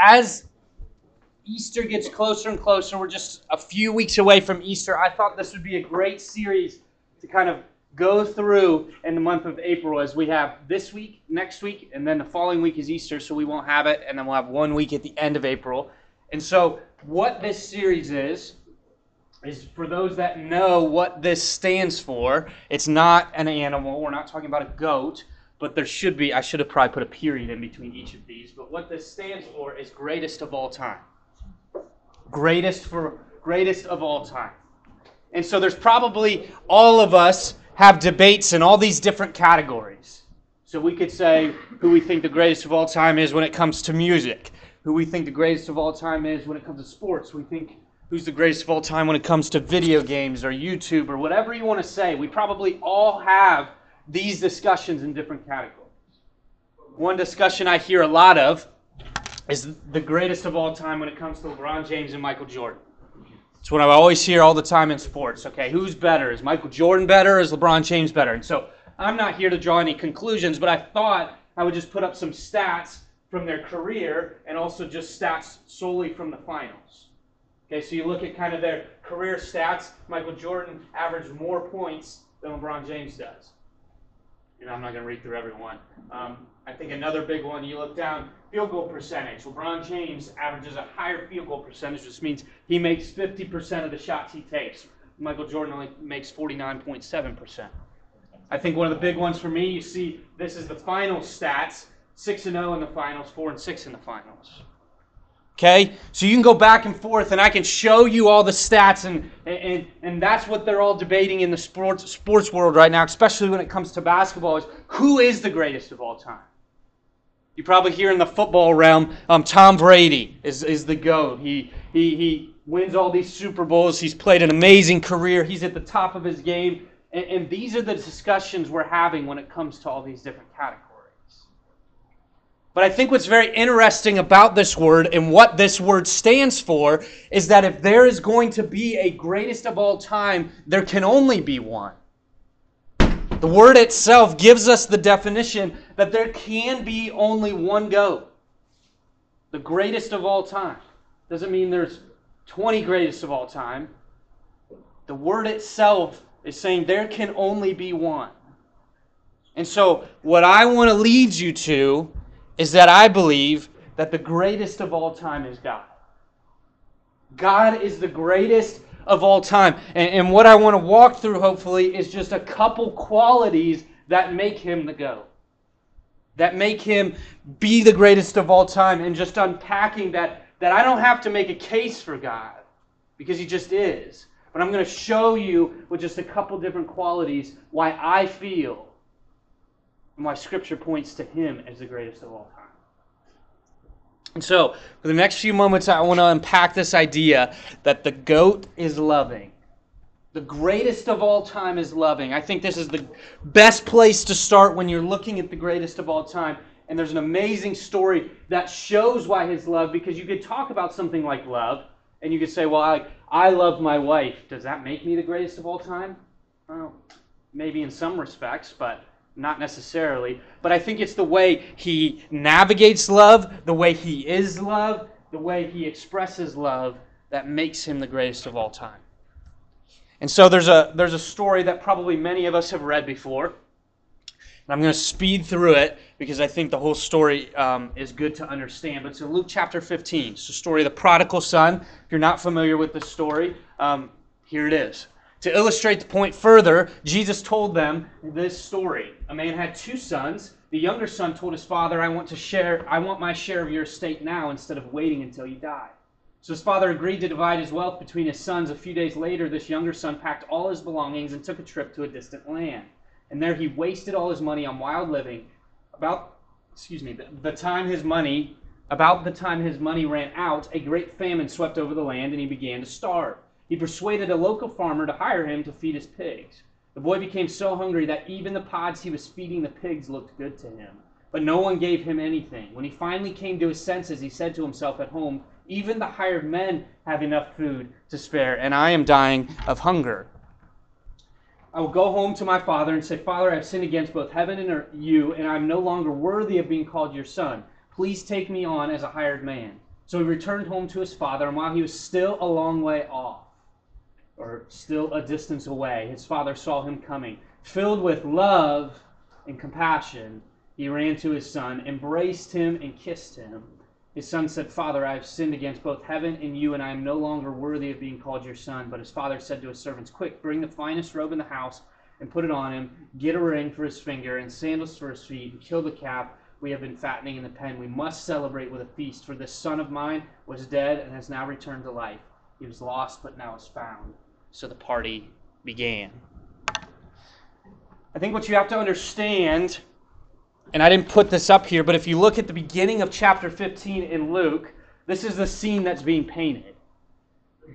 as Easter gets closer and closer, we're just a few weeks away from Easter. I thought this would be a great series to kind of go through in the month of April as we have this week, next week, and then the following week is Easter, so we won't have it, and then we'll have one week at the end of April. And so, what this series is, is for those that know what this stands for, it's not an animal. We're not talking about a goat, but there should be, I should have probably put a period in between each of these. But what this stands for is greatest of all time. Greatest for greatest of all time. And so there's probably all of us have debates in all these different categories. So we could say who we think the greatest of all time is when it comes to music, who we think the greatest of all time is when it comes to sports. We think who's the greatest of all time when it comes to video games or YouTube or whatever you want to say. We probably all have these discussions in different categories. One discussion I hear a lot of is the greatest of all time when it comes to LeBron James and Michael Jordan. It's what I always hear all the time in sports. Okay, who's better? Is Michael Jordan better? Is LeBron James better? And so I'm not here to draw any conclusions, but I thought I would just put up some stats from their career and also just stats solely from the finals. Okay, so you look at kind of their career stats. Michael Jordan averaged more points than LeBron James does. And I'm not going to read through every one. Um, I think another big one, you look down, field goal percentage. LeBron James averages a higher field goal percentage, which means he makes 50% of the shots he takes. Michael Jordan only makes 49.7%. I think one of the big ones for me, you see, this is the final stats 6 and 0 in the finals, 4 and 6 in the finals. Okay? So you can go back and forth, and I can show you all the stats, and, and, and that's what they're all debating in the sports, sports world right now, especially when it comes to basketball, is who is the greatest of all time? You probably hear in the football realm, um, Tom Brady is, is the GOAT. He, he, he wins all these Super Bowls. He's played an amazing career. He's at the top of his game. And, and these are the discussions we're having when it comes to all these different categories. But I think what's very interesting about this word and what this word stands for is that if there is going to be a greatest of all time, there can only be one. The word itself gives us the definition that there can be only one GOAT. The greatest of all time. Doesn't mean there's 20 greatest of all time. The word itself is saying there can only be one. And so, what I want to lead you to is that I believe that the greatest of all time is God. God is the greatest of all time. And, and what I want to walk through, hopefully, is just a couple qualities that make him the GOAT. That make him be the greatest of all time. And just unpacking that, that I don't have to make a case for God because he just is. But I'm going to show you with just a couple different qualities why I feel and why Scripture points to him as the greatest of all time. And so, for the next few moments, I want to unpack this idea that the goat is loving. The greatest of all time is loving. I think this is the best place to start when you're looking at the greatest of all time. And there's an amazing story that shows why his love, because you could talk about something like love, and you could say, Well, I, I love my wife. Does that make me the greatest of all time? Well, maybe in some respects, but not necessarily. But I think it's the way he navigates love, the way he is love, the way he expresses love that makes him the greatest of all time. And so there's a there's a story that probably many of us have read before. And I'm going to speed through it because I think the whole story um, is good to understand. But it's in Luke chapter 15. It's the story of the prodigal son. If you're not familiar with the story, um, here it is. To illustrate the point further, Jesus told them this story. A man had two sons. The younger son told his father, I want to share, I want my share of your estate now instead of waiting until you die. So his father agreed to divide his wealth between his sons. A few days later, this younger son packed all his belongings and took a trip to a distant land. And there he wasted all his money on wild living. About, excuse me, the, the time his money, about the time his money ran out, a great famine swept over the land and he began to starve. He persuaded a local farmer to hire him to feed his pigs. The boy became so hungry that even the pods he was feeding the pigs looked good to him. But no one gave him anything. When he finally came to his senses, he said to himself at home, Even the hired men have enough food to spare, and I am dying of hunger. I will go home to my father and say, Father, I have sinned against both heaven and you, and I am no longer worthy of being called your son. Please take me on as a hired man. So he returned home to his father, and while he was still a long way off, or still a distance away, his father saw him coming. Filled with love and compassion, he ran to his son, embraced him, and kissed him. His son said, Father, I have sinned against both heaven and you, and I am no longer worthy of being called your son. But his father said to his servants, Quick, bring the finest robe in the house and put it on him. Get a ring for his finger and sandals for his feet, and kill the calf we have been fattening in the pen. We must celebrate with a feast, for this son of mine was dead and has now returned to life. He was lost, but now is found. So the party began. I think what you have to understand, and I didn't put this up here, but if you look at the beginning of chapter 15 in Luke, this is the scene that's being painted.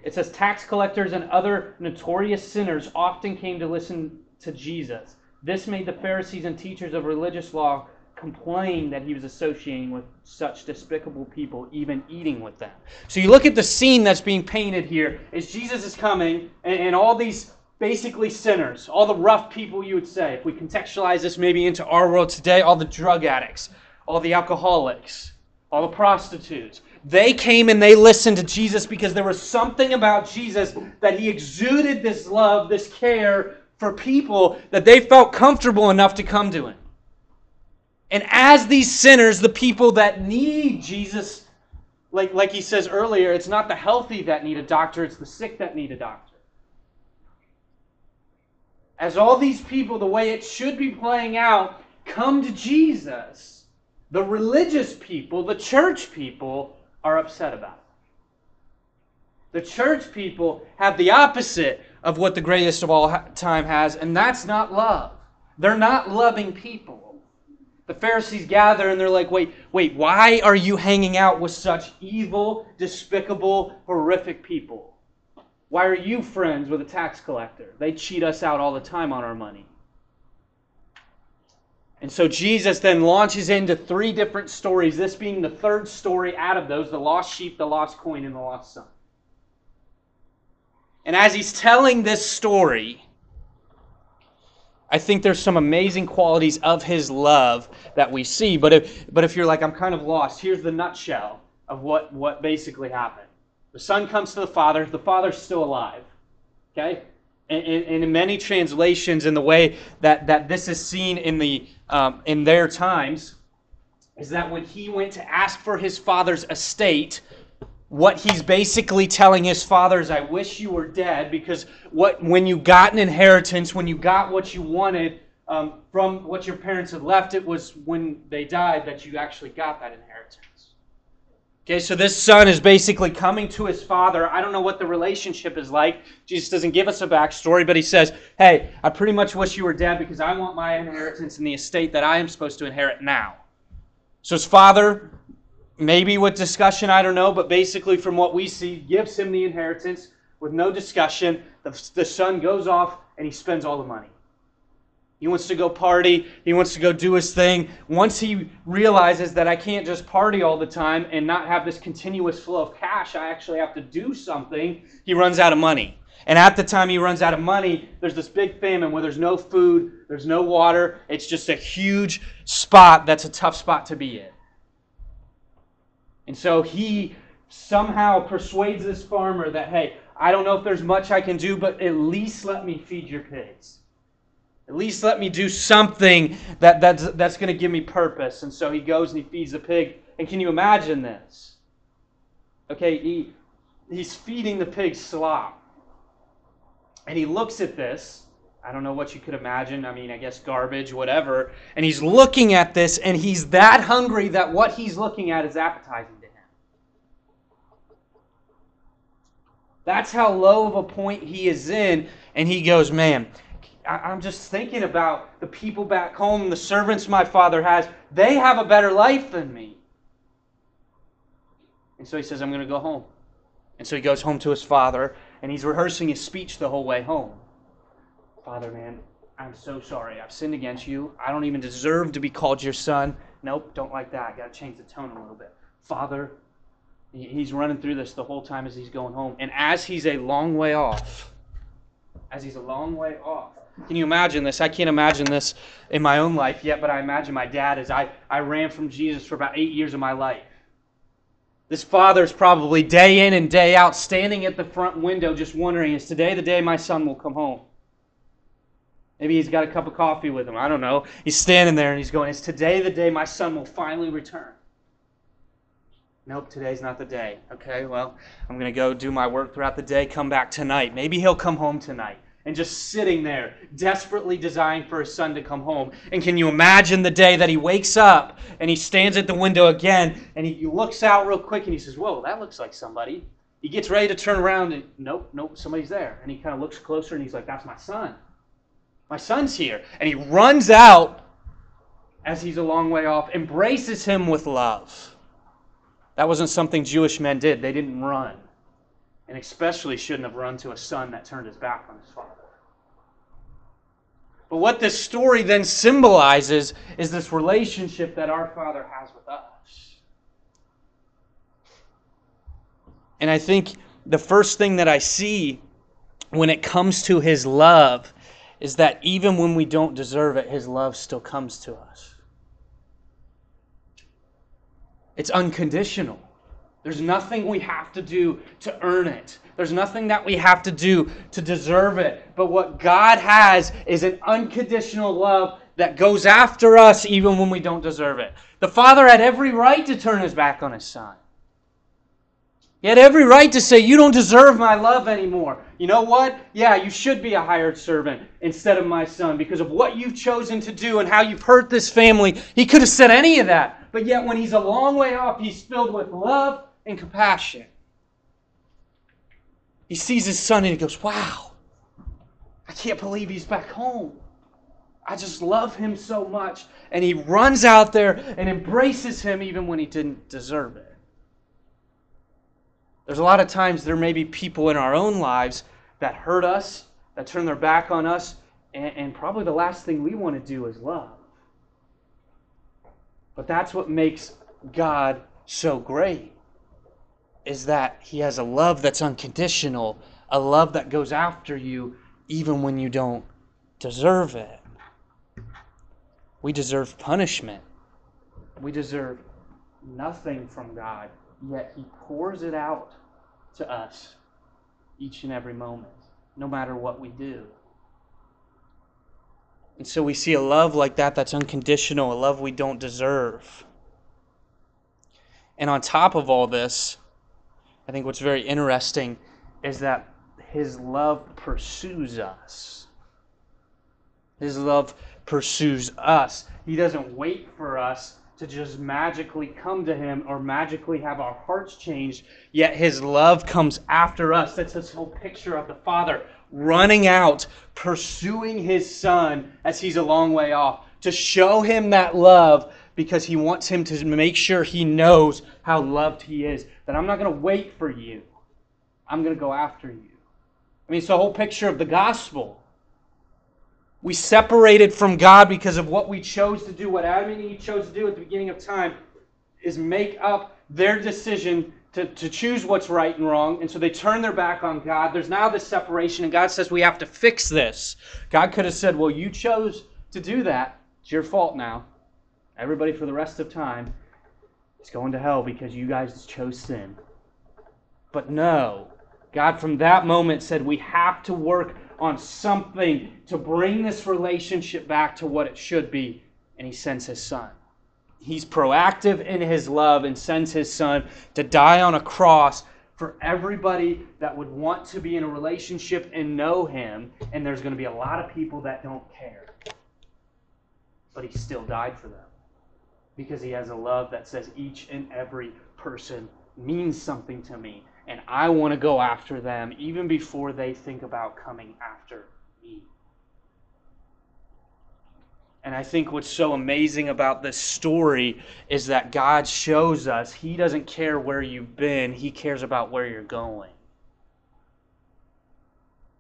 It says tax collectors and other notorious sinners often came to listen to Jesus. This made the Pharisees and teachers of religious law complain that he was associating with such despicable people, even eating with them. So you look at the scene that's being painted here as Jesus is coming, and, and all these basically sinners, all the rough people you would say, if we contextualize this maybe into our world today, all the drug addicts, all the alcoholics, all the prostitutes. They came and they listened to Jesus because there was something about Jesus that he exuded this love, this care for people that they felt comfortable enough to come to him. And as these sinners, the people that need Jesus, like, like he says earlier, it's not the healthy that need a doctor, it's the sick that need a doctor. As all these people, the way it should be playing out, come to Jesus, the religious people, the church people, are upset about it. The church people have the opposite of what the greatest of all time has, and that's not love. They're not loving people. The Pharisees gather and they're like, wait, wait, why are you hanging out with such evil, despicable, horrific people? Why are you friends with a tax collector? They cheat us out all the time on our money. And so Jesus then launches into three different stories, this being the third story out of those the lost sheep, the lost coin, and the lost son. And as he's telling this story, I think there's some amazing qualities of his love that we see. But if, but if you're like, I'm kind of lost, here's the nutshell of what, what basically happened. The son comes to the father, the father's still alive. Okay? And, and, in many translations, in the way that, that this is seen in, the, um, in their times, is that when he went to ask for his father's estate, what he's basically telling his father is, I wish you were dead because what, when you got an inheritance, when you got what you wanted um, from what your parents had left, it was when they died that you actually got that inheritance. Okay, so this son is basically coming to his father. I don't know what the relationship is like. Jesus doesn't give us a backstory, but he says, Hey, I pretty much wish you were dead because I want my inheritance and the estate that I am supposed to inherit now. So his father maybe with discussion, I don't know, but basically from what we see, gives him the inheritance with no discussion. The, the son goes off and he spends all the money. He wants to go party. He wants to go do his thing. Once he realizes that I can't just party all the time and not have this continuous flow of cash, I actually have to do something, he runs out of money. And at the time he runs out of money, there's this big famine where there's no food, there's no water. It's just a huge spot that's a tough spot to be in. And so he somehow persuades this farmer that, hey, I don't know if there's much I can do, but at least let me feed your pigs. At least let me do something that, that's, that's going to give me purpose. And so he goes and he feeds the pig. And can you imagine this? Okay, he, he's feeding the pig slop. And he looks at this. I don't know what you could imagine. I mean, I guess garbage, whatever. And he's looking at this, and he's that hungry that what he's looking at is appetizing. To him. That's how low of a point he is in. And he goes, Man, I'm just thinking about the people back home, the servants my father has. They have a better life than me. And so he says, I'm going to go home. And so he goes home to his father, and he's rehearsing his speech the whole way home. Father, man, I'm so sorry. I've sinned against you. I don't even deserve to be called your son. Nope, don't like that. I got to change the tone a little bit. Father, He's running through this the whole time as he's going home. And as he's a long way off, as he's a long way off, can you imagine this? I can't imagine this in my own life yet, but I imagine my dad as I, I ran from Jesus for about eight years of my life. This father is probably day in and day out standing at the front window just wondering, is today the day my son will come home? Maybe he's got a cup of coffee with him. I don't know. He's standing there and he's going, Is today the day my son will finally return? Nope, today's not the day. Okay, well, I'm going to go do my work throughout the day, come back tonight. Maybe he'll come home tonight and just sitting there, desperately designed for his son to come home. And can you imagine the day that he wakes up and he stands at the window again and he looks out real quick and he says, Whoa, that looks like somebody. He gets ready to turn around and nope, nope, somebody's there. And he kind of looks closer and he's like, That's my son. My son's here. And he runs out as he's a long way off, embraces him with love. That wasn't something Jewish men did. They didn't run. And especially shouldn't have run to a son that turned his back on his father. But what this story then symbolizes is this relationship that our Father has with us. And I think the first thing that I see when it comes to His love is that even when we don't deserve it, His love still comes to us. It's unconditional. There's nothing we have to do to earn it. There's nothing that we have to do to deserve it. But what God has is an unconditional love that goes after us even when we don't deserve it. The Father had every right to turn his back on his Son. He had every right to say, You don't deserve my love anymore. You know what? Yeah, you should be a hired servant instead of my son because of what you've chosen to do and how you've hurt this family. He could have said any of that. But yet, when he's a long way off, he's filled with love and compassion. He sees his son and he goes, Wow, I can't believe he's back home. I just love him so much. And he runs out there and embraces him even when he didn't deserve it. There's a lot of times there may be people in our own lives that hurt us, that turn their back on us, and, and probably the last thing we want to do is love. But that's what makes God so great is that he has a love that's unconditional, a love that goes after you even when you don't deserve it. We deserve punishment. We deserve nothing from God, yet he pours it out to us each and every moment, no matter what we do. And so we see a love like that that's unconditional, a love we don't deserve. And on top of all this, I think what's very interesting is that his love pursues us. His love pursues us. He doesn't wait for us to just magically come to him or magically have our hearts changed, yet his love comes after us. That's this whole picture of the Father running out, pursuing his Son as he's a long way off, to show him that love because he wants him to make sure he knows how loved he is. That I'm not going to wait for you, I'm going to go after you. I mean, it's the whole picture of the gospel. We separated from God because of what we chose to do, what Adam and Eve chose to do at the beginning of time, is make up their decision to, to choose what's right and wrong. And so they turn their back on God. There's now this separation, and God says we have to fix this. God could have said, Well, you chose to do that. It's your fault now. Everybody for the rest of time is going to hell because you guys chose sin. But no, God from that moment said we have to work on something to bring this relationship back to what it should be, and He sends His Son. He's proactive in His love and sends His Son to die on a cross for everybody that would want to be in a relationship and know Him, and there's going to be a lot of people that don't care. But He still died for them because he has a love that says each and every person means something to me and I want to go after them even before they think about coming after me. And I think what's so amazing about this story is that God shows us He doesn't care where you've been, He cares about where you're going.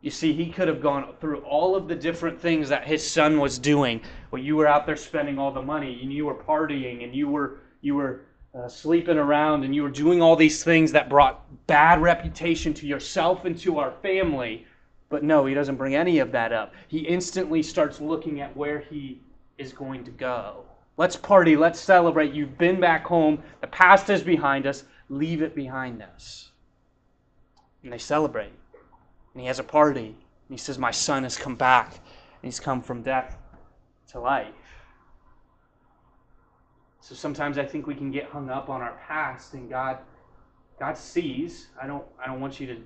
You see, he could have gone through all of the different things that his son was doing. Well, you were out there spending all the money, and you were partying, and you were you were uh, sleeping around, and you were doing all these things that brought bad reputation to yourself and to our family. But no, he doesn't bring any of that up. He instantly starts looking at where he is going to go. Let's party. Let's celebrate. You've been back home. The past is behind us. leave it behind us. And they celebrate. And he has a party. And he says, My son has come back. And he's come from death to life. So sometimes I think we can get hung up on our past and God God sees. I don't I don't want you to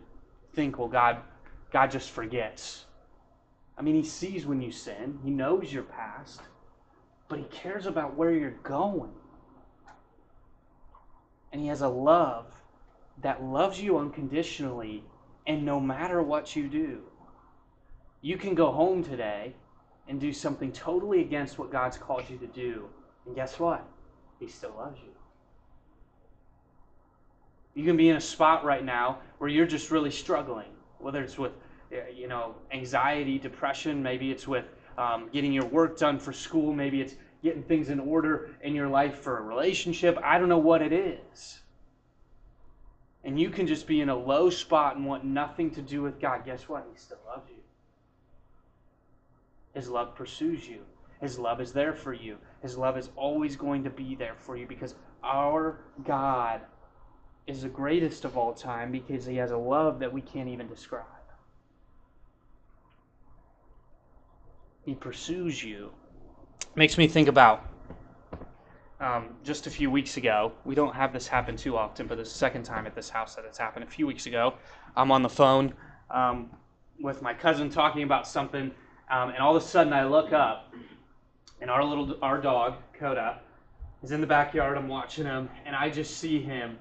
think, well, God God just forgets. I mean, he sees when you sin. He knows your past, but he cares about where you're going. And he has a love that loves you unconditionally and no matter what you do. You can go home today and do something totally against what God's called you to do. And guess what? He still loves you. You can be in a spot right now where you're just really struggling, whether it's with you know anxiety, depression, maybe it's with um, getting your work done for school, maybe it's getting things in order in your life for a relationship. I don't know what it is. And you can just be in a low spot and want nothing to do with God. Guess what? He still loves you. His love pursues you. His love is there for you. His love is always going to be there for you because our God is the greatest of all time because he has a love that we can't even describe. He pursues you. Makes me think about um, just a few weeks ago. We don't have this happen too often, but the second time at this house that it's happened. A few weeks ago, I'm on the phone um, with my cousin talking about something, um, and all of a sudden I look up, and our little our dog Coda is in the backyard. I'm watching him, and I just see him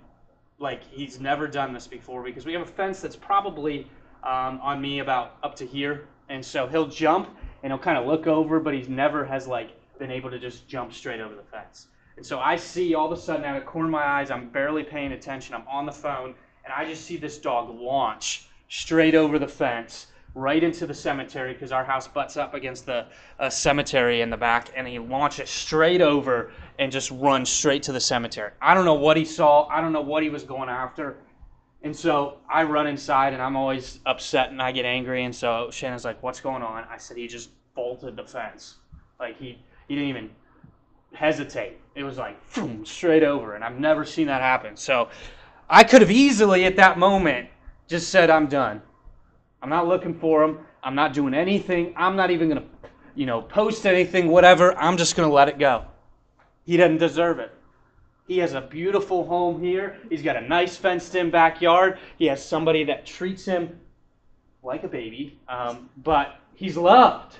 like he's never done this before because we have a fence that's probably um, on me about up to here, and so he'll jump and he'll kind of look over, but he's never has like been able to just jump straight over the fence. And so I see all of a sudden out of the corner of my eyes, I'm barely paying attention. I'm on the phone, and I just see this dog launch straight over the fence, right into the cemetery, because our house butts up against the uh, cemetery in the back, and he launches straight over and just runs straight to the cemetery. I don't know what he saw. I don't know what he was going after. And so I run inside, and I'm always upset, and I get angry. And so Shannon's like, "What's going on?" I said, "He just bolted the fence. Like he he didn't even." hesitate. It was like boom, straight over, and I've never seen that happen. So I could have easily at that moment just said, "I'm done. I'm not looking for him. I'm not doing anything. I'm not even gonna, you know, post anything. Whatever. I'm just gonna let it go. He doesn't deserve it." He has a beautiful home here. He's got a nice fenced in backyard. He has somebody that treats him like a baby, um, but he's loved.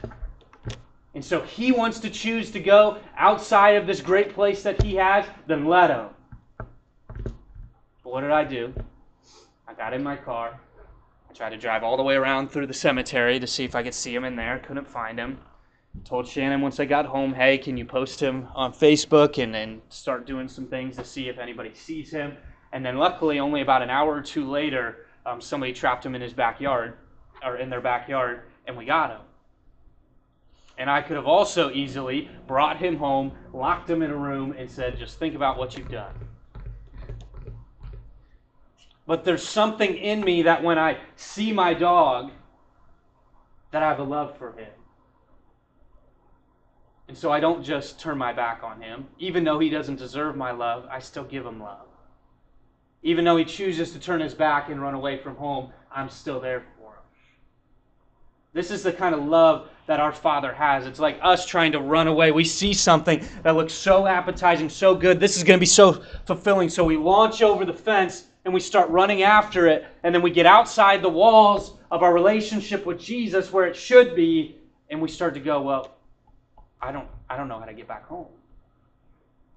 And so he wants to choose to go outside of this great place that he has, then let him. But what did I do? I got in my car. Tried to drive all the way around through the cemetery to see if I could see him in there. Couldn't find him. Told Shannon once I got home, hey, can you post him on Facebook and then start doing some things to see if anybody sees him. And then luckily, only about an hour or two later, um, somebody trapped him in his backyard, or in their backyard, and we got him. And I could have also easily brought him home, locked him in a room, and said, just think about what you've done. But there's something in me that when I see my dog, that I have a love for him. And so I don't just turn my back on him. Even though he doesn't deserve my love, I still give him love. Even though he chooses to turn his back and run away from home, I'm still there for him. This is the kind of love that our Father has. It's like us trying to run away. We see something that looks so appetizing, so good. This is going to be so fulfilling. So we launch over the fence and we start running after it. And then we get outside the walls of our relationship with Jesus where it should be. And we start to go, well, I don't, I don't know how to get back home.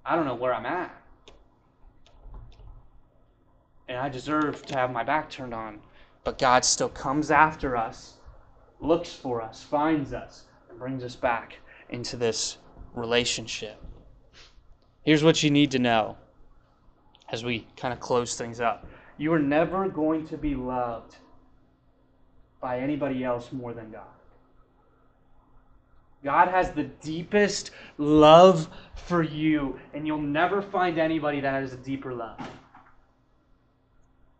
I don't know where I'm at. And I deserve to have my back turned on. But God still comes after us looks for us, finds us, and brings us back into this relationship. Here's what you need to know as we kind of close things up you are never going to be loved by anybody else more than God. God has the deepest love for you, and you'll never find anybody that has a deeper love.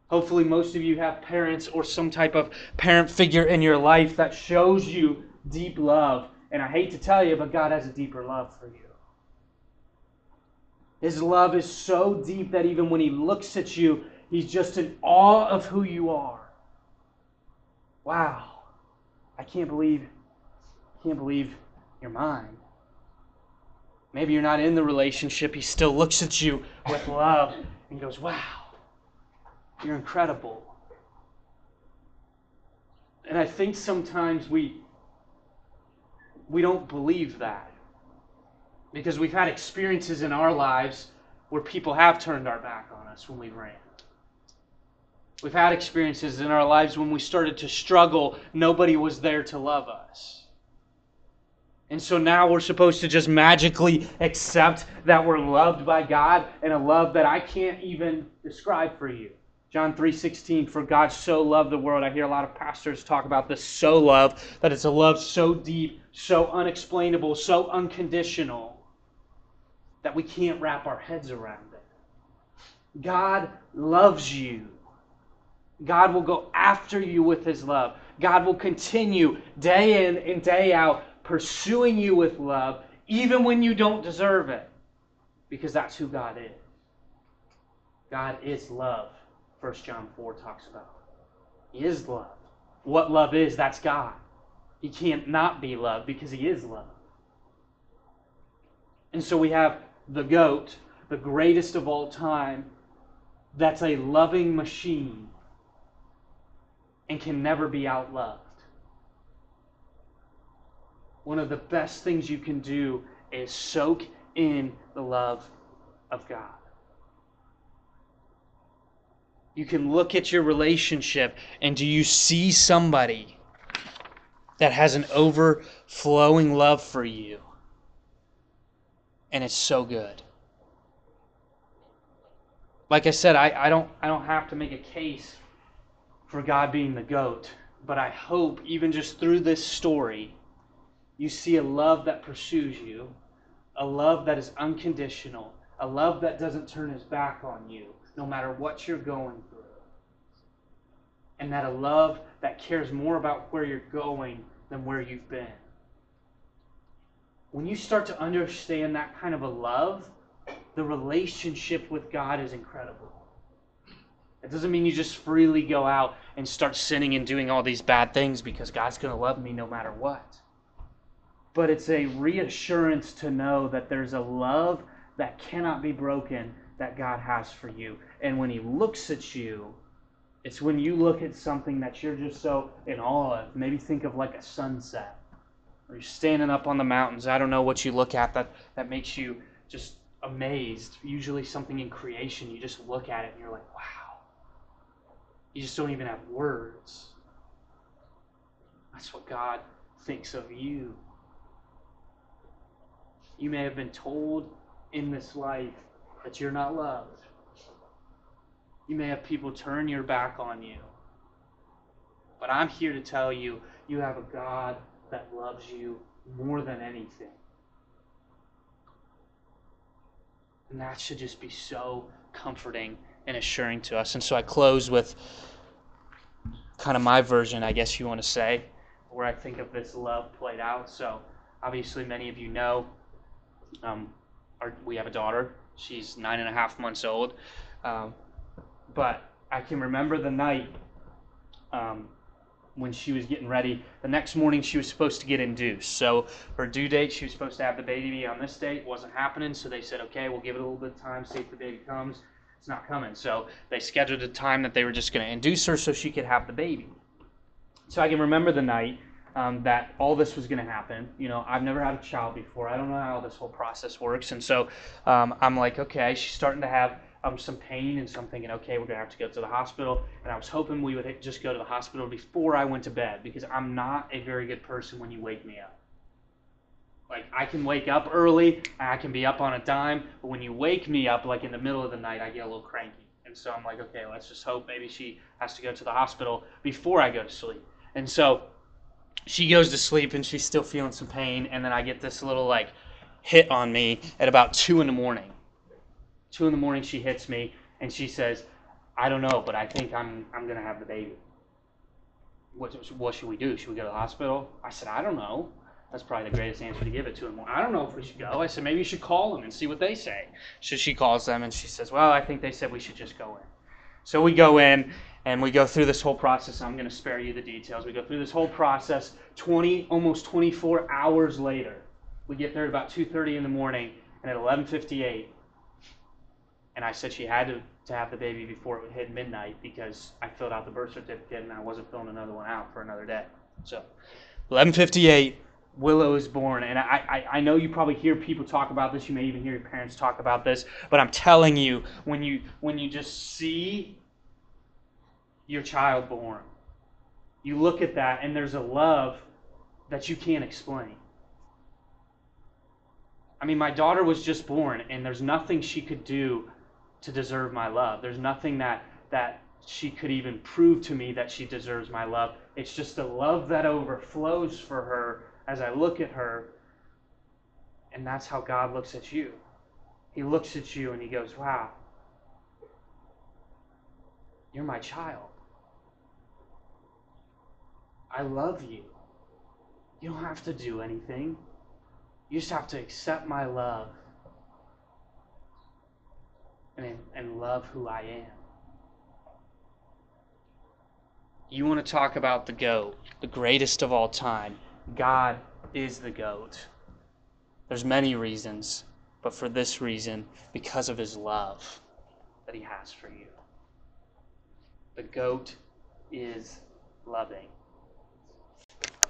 Hopefully, most of you have parents or some type of parent figure in your life that shows you deep love. And I hate to tell you, but God has a deeper love for you. His love is so deep that even when he looks at you, he's just in awe of who you are. Wow. I can't believe can't believe you're mine. Maybe you're not in the relationship. He still looks at you with love and goes, Wow, you're incredible. And I think sometimes we we don't believe that. Because we've had experiences in our lives where people have turned our back on us when we ran. We've had experiences in our lives when we started to struggle, nobody was there to love us. And so now we're supposed to just magically accept that we're loved by God and a love that I can't even describe for you. John 3:16 for God so loved the world. I hear a lot of pastors talk about this so love that it's a love so deep, so unexplainable, so unconditional that we can't wrap our heads around it. God loves you. God will go after you with his love. God will continue day in and day out pursuing you with love even when you don't deserve it because that's who God is. God is love. 1 John 4 talks about. He is love. What love is, that's God. He can't not be love because he is love. And so we have the goat, the greatest of all time, that's a loving machine and can never be outloved. One of the best things you can do is soak in the love of God. You can look at your relationship and do you see somebody that has an overflowing love for you? And it's so good. Like I said, I, I don't I don't have to make a case for God being the goat, but I hope even just through this story, you see a love that pursues you, a love that is unconditional, a love that doesn't turn his back on you, no matter what you're going through. And that a love that cares more about where you're going than where you've been. When you start to understand that kind of a love, the relationship with God is incredible. It doesn't mean you just freely go out and start sinning and doing all these bad things because God's going to love me no matter what. But it's a reassurance to know that there's a love that cannot be broken that God has for you. And when He looks at you, it's when you look at something that you're just so in awe of. Maybe think of like a sunset. Or you're standing up on the mountains. I don't know what you look at that, that makes you just amazed. Usually something in creation, you just look at it and you're like, wow. You just don't even have words. That's what God thinks of you. You may have been told in this life that you're not loved. You may have people turn your back on you. But I'm here to tell you, you have a God that loves you more than anything. And that should just be so comforting and assuring to us. And so I close with kind of my version, I guess you want to say, where I think of this love played out. So obviously, many of you know um, our, we have a daughter. She's nine and a half months old. Um, but I can remember the night um, when she was getting ready. The next morning, she was supposed to get induced. So her due date, she was supposed to have the baby on this date, wasn't happening. So they said, okay, we'll give it a little bit of time, see if the baby comes. It's not coming. So they scheduled a time that they were just going to induce her so she could have the baby. So I can remember the night um, that all this was going to happen. You know, I've never had a child before. I don't know how this whole process works. And so um, I'm like, okay, she's starting to have um, some pain, and so I'm thinking, okay, we're gonna have to go to the hospital. And I was hoping we would just go to the hospital before I went to bed because I'm not a very good person when you wake me up. Like I can wake up early, I can be up on a dime, but when you wake me up like in the middle of the night, I get a little cranky. And so I'm like, okay, let's just hope maybe she has to go to the hospital before I go to sleep. And so she goes to sleep and she's still feeling some pain, and then I get this little like hit on me at about two in the morning Two in the morning, she hits me and she says, I don't know, but I think I'm, I'm to have the baby. What, what should we do? Should we go to the hospital? I said, I don't know. That's probably the greatest answer to give it to him. I don't know if we should go. I said, maybe you should call them and see what they say. So she calls them and she says, well, I think they said we should just go in. So we go in and we go through this whole process. I'm going to spare you the details. We go through this whole process 20, almost 24 hours later. We get there at about 2.30 in the morning and at 11.58, and I said she had to, to have the baby before it would hit midnight because I filled out the birth certificate and I wasn't filling another one out for another day. So 11.58, Willow is born. And I, I, I know you probably hear people talk about this. You may even hear your parents talk about this. But I'm telling you, when you, when you just see your child born, you look at that and there's a love that you can't explain. I mean, my daughter was just born, and there's nothing she could do to deserve my love. There's nothing that that she could even prove to me that she deserves my love. It's just a love that overflows for her as I look at her. And that's how God looks at you. He looks at you and he goes, Wow, you're my child. I love you. You don't have to do anything. You just have to accept my love and, and love who I am. You want to talk about the GOAT, the greatest of all time. God is the GOAT. There's many reasons, but for this reason, because of his love that he has for you. The GOAT is loving.